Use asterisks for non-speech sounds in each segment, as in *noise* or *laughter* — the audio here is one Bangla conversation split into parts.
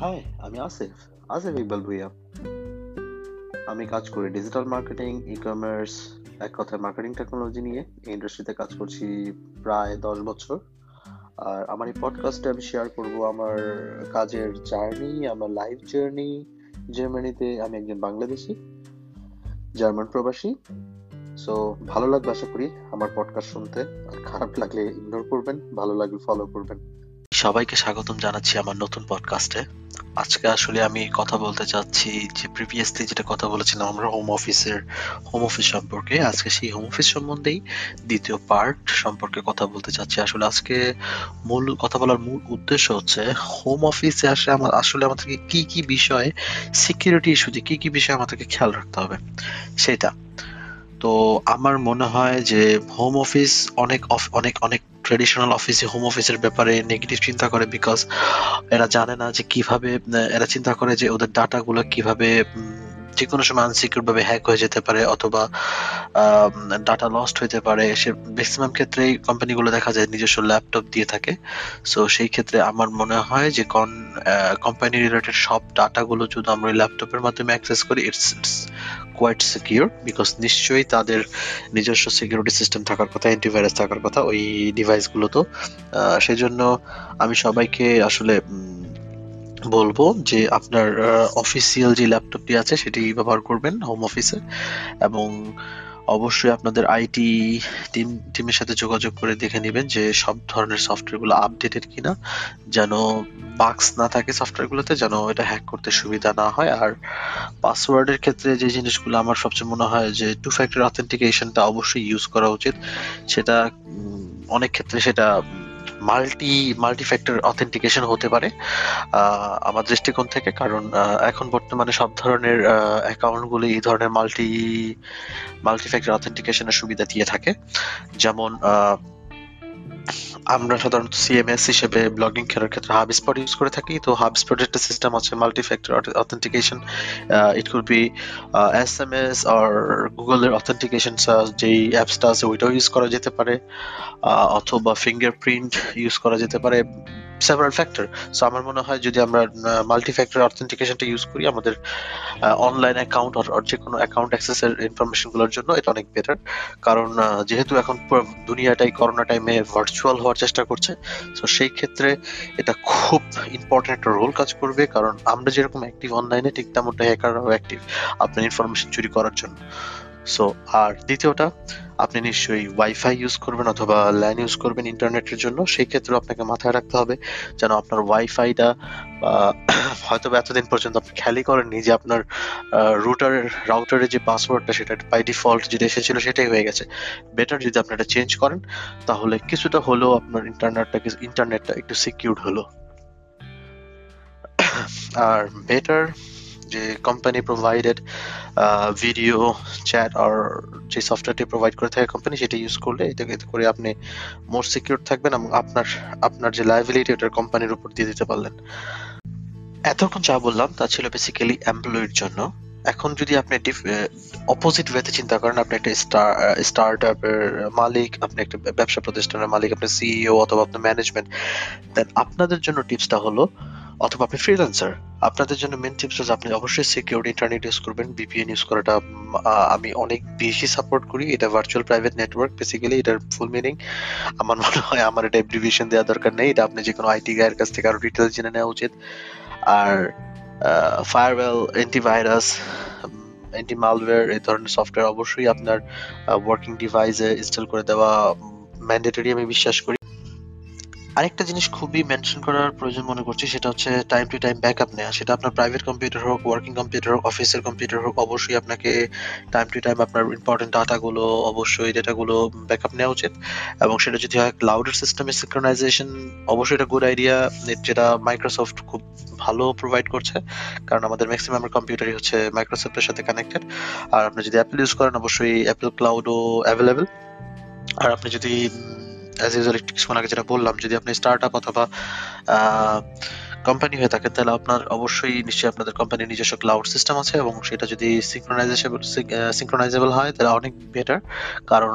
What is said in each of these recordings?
হাই আমি আসিফ। আসিফ ইকবাল ভুইয়া। আমি কাজ করি ডিজিটাল মার্কেটিং ই কমার্স এক কথায় মার্কেটিং টেকনোলজি নিয়ে। এই ইন্ডাস্ট্রিতে কাজ করছি প্রায় দশ বছর। আর আমার এই পডকাস্টে আমি শেয়ার করব আমার কাজের জার্নি আমার লাইফ জার্নি জার্মানিতে আমি একজন বাংলাদেশি জার্মান প্রবাসী। সো ভালো লাগবে আশা করি আমার পডকাস্ট শুনতে। আর খারাপ লাগলে ইগনোর করবেন, ভালো লাগলে ফলো করবেন। সবাইকে স্বাগতম জানাচ্ছি আমার নতুন পডকাস্টে আজকে আসলে আমি কথা বলতে চাচ্ছি যে প্রিভিয়াসলি যেটা কথা বলেছিলাম আমরা হোম অফিসের হোম অফিস সম্পর্কে, আজকে সেই হোম অফিস সম্বন্ধেই দ্বিতীয় পার্ট সম্পর্কে কথা বলতে চাচ্ছি। আসলে আজকে মূল কথা বলার মূল উদ্দেশ্য হচ্ছে হোম অফিসে আসলে আমার, আসলে আমাদেরকে কি কি বিষয়ে সিকিউরিটি ইস্যুতে কি কি বিষয়ে আমাদেরকে খেয়াল রাখতে হবে? সেটা তো আমার মনে হয় যে হোম অফিস অনেক অনেক অনেক ট্রেডিশনাল অফিসে হোম অফিসের ব্যাপারে নেগেটিভ চিন্তা করে বিকজ এরা জানে না যে কীভাবে, এরা চিন্তা করে যে ওদের ডাটাগুলো কীভাবে যে কোনো সময় আনসিকিউর ভাবে হ্যাক হয়ে যেতে পারে অথবা ডাটা লস্ট হইতে পারে। সে ম্যাক্সিমাম ক্ষেত্রেই কোম্পানিগুলো দেখা যায় নিজস্ব ল্যাপটপ দিয়ে থাকে। সো সেই ক্ষেত্রে আমার মনে হয় যে কন কোম্পানি রিলেটেড সব ডাটাগুলো যদি আমরা ল্যাপটপের মাধ্যমে অ্যাক্সেস করি it's it's quite secure because নিশ্চয়ই তাদের নিজস্ব সিকিউরিটি সিস্টেম থাকার কথা অ্যান্টিভাইরাস থাকার কথা, ওই ডিভাইসগুলো তো। সেই জন্য আমি সবাইকে আসলে বলব যে আপনার অফিসিয়াল যে ল্যাপটপটি আছে সেটি ব্যবহার করবেন হোম অফিসে এবং অবশ্যই আপনাদের আইটি টিম টিমের সাথে যোগাযোগ করে দেখে নেবেন যে সব ধরনের সফটওয়্যারগুলো আপডেটেড কিনা, যেন বাক্স না থাকে সফটওয়্যারগুলোতে যেন এটা হ্যাক করতে সুবিধা না হয়। আর পাসওয়ার্ডের ক্ষেত্রে যে জিনিসগুলো আমার সবচেয়ে মনে হয় যে টু ফ্যাক্টর অথেন্টিকেশনটা অবশ্যই ইউজ করা উচিত। সেটা অনেক ক্ষেত্রে সেটা মাল্টি মাল্টি ফ্যাক্টর অথেন্টিকেশন হতে পারে আমার দৃষ্টিকোণ থেকে, কারণ এখন বর্তমানে সব ধরনের অ্যাকাউন্টগুলি এই ধরনের মাল্টি মাল্টি ফ্যাক্টর অথেন্টিকেশনের সুবিধা দিয়ে থাকে। যেমন আমরা সাধারণত সিএমএস হিসেবে ব্লগিং করার ক্ষেত্রে হাব স্পট ইউজ করে থাকি। তো হাব স্পট একটা সিস্টেম আছে multi factor authentication it could be S M S আর গুগলের অথেন্টিকেশন যেই অ্যাপসটা আছে, ওইটাও ইউজ করা যেতে পারে। অথবা ফিঙ্গারপ্রিন্ট ইউজ করা যেতে পারে। সেভারাল ফ্যাক্টর সো আমার মনে হয় যদি আমরা মাল্টি ফ্যাক্টর অথেন্টিকেশনটা ইউজ করি, আমাদের অনলাইন অ্যাকাউন্ট আর যে কোনো অ্যাকাউন্ট অ্যাক্সেসের ইনফরমেশনগুলোর জন্য এটা অনেক বেটার কারণ যেহেতু এখন দুনিয়াটাই করোনা টাইমে ভার্চুয়াল হওয়ার চেষ্টা করছে সো সেই ক্ষেত্রে এটা খুব ইম্পর্টেন্ট একটা রোল কাজ করবে। কারণ আমরা যেরকম অ্যাক্টিভ অনলাইনে ঠিক তেমনটা হ্যাকাররাও অ্যাক্টিভ আপনার ইনফরমেশন চুরি করার জন্য। সো আর দ্বিতীয়টা আপনি নিশ্চয়ই ওয়াইফাই ইউজ করবেন অথবা ল্যান ইউজ করবেন ইন্টারনেটের জন্য, সেই ক্ষেত্রে আপনাকে মাথায় রাখতে হবে যেন আপনার ওয়াইফাইটা *clears throat* হয়তো এতদিন পর্যন্ত আপনি খেয়ালই করেননি যে আপনার রুটারের রাউটারের যে পাসওয়ার্ডটা সেটা বাই ডিফল্ট যেটা এসেছিল সেটাই হয়ে গেছে। বেটার যদি আপনি এটা চেঞ্জ করেন, তাহলে কিছুটা হলেও আপনার ইন্টারনেটটা ইন্টারনেটটা একটু সিকিউরড হলো। *clears throat* আর বেটার যে কোম্পানি প্রোভাইডেড ভিডিও চ্যাট আর যে সফটওয়্যারটি প্রোভাইড করে থাকে কোম্পানি সেটা ইউজ করলে এটাকে করে আপনি মোর সিকিউর থাকবেন এবং আপনার আপনার যে লাইবিলিটি ওটার কোম্পানির উপর দিয়ে দিতে পারলেন। এতক্ষণ যা বললাম তা ছিল বেসিক্যালি এমপ্লয়ির জন্য। এখন যদি আপনি অপোজিট ওয়েতে চিন্তা করেন, আপনি একটা স্টার স্টার্ট আপের মালিক, আপনি একটা ব্যবসা প্রতিষ্ঠানের মালিক, আপনি সিইও অথবা আপনার ম্যানেজমেন্ট দেন আপনাদের জন্য টিপসটা হলো, অথবা আপনি ফ্রিল্যান্সার আপনাদের জন্য মেন টিপস হচ্ছে আপনি অবশ্যই সিকিউর ইন্টারনেট ইউজ করবেন ভিপিএন ইউজ করাটা আমি অনেক বেশি সাপোর্ট করি। এটা ভার্চুয়াল প্রাইভেট নেটওয়ার্ক বেসিক্যালি এটার ফুল মিনিং আমার *laughs* মনে হয় আমার এটা এব্রিভিয়েশন দেওয়া দরকার নেই। এটা আপনি যে কোনো আইটি গায়ের কাছ থেকে আরও ডিটেলস জেনে নেওয়া উচিত। আর ফায়ারওয়েল অ্যান্টিভাইরাস অ্যান্টি মালওয়্যার এই ধরনের সফটওয়্যার অবশ্যই আপনার ওয়ার্কিং ডিভাইসে ইনস্টল করে দেওয়া ম্যান্ডেটরি আমি বিশ্বাস করি। আরেকটা জিনিস খুবই মেনশন করার প্রয়োজন মনে করছি, সেটা হচ্ছে টাইম টু টাইম ব্যাকআপ নেওয়া সেটা আপনার প্রাইভেট কম্পিউটার হোক ওয়ার্কিং কম্পিউটার হোক অফিসের কম্পিউটার হোক, অবশ্যই আপনাকে টাইম টু টাইম আপনার ইম্পর্টেন্ট ডাটাগুলো অবশ্যই ডেটাগুলো ব্যাকআপ নেওয়া উচিত। এবং সেটা যদি হয় ক্লাউডের সিস্টেমের সিঙ্ক্রোনাইজেশন অবশ্যই এটা গুড আইডিয়া যেটা মাইক্রোসফট খুব ভালো প্রোভাইড করছে। কারণ আমাদের ম্যাক্সিমাম কম্পিউটারই হচ্ছে মাইক্রোসফটের সাথে কানেক্টেড আর আপনি যদি অ্যাপেল ইউজ করেন, অবশ্যই অ্যাপেল ক্লাউডও অ্যাভেলেবেল আর আপনি যদি অ্যাজ ইউজুয়াল একটু আগে যেটা বললাম, যদি আপনি স্টার্ট আপ অথবা কোম্পানি হয়ে থাকেন, তাহলে আপনার অবশ্যই নিশ্চয়ই আপনাদের কোম্পানির নিজস্ব ক্লাউড সিস্টেম আছে এবং সেটা যদি সিঙ্ক্রোনাইজেবল সিঙ্ক্রোনাইজেবল হয়, তাহলে অনেক বেটার কারণ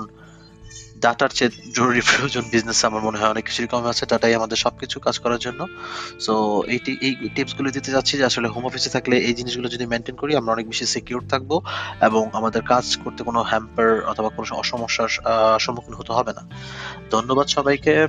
ডাটার চেয়ে জরুরি প্রয়োজন বিজনেস আমার মনে হয় অনেক কিছুই কম আছে ডাটাই আমাদের সব কিছু কাজ করার জন্য। সো এইটি, এই টিপসগুলো দিতে চাচ্ছি যে আসলে হোম অফিসে থাকলে এই জিনিসগুলো যদি মেনটেন করি, আমরা অনেক বেশি সিকিউর থাকব এবং আমাদের কাজ করতে কোনো হ্যাম্পার অথবা কোনো সমস্যার সম্মুখীন হতে হবে না। ধন্যবাদ সবাইকে।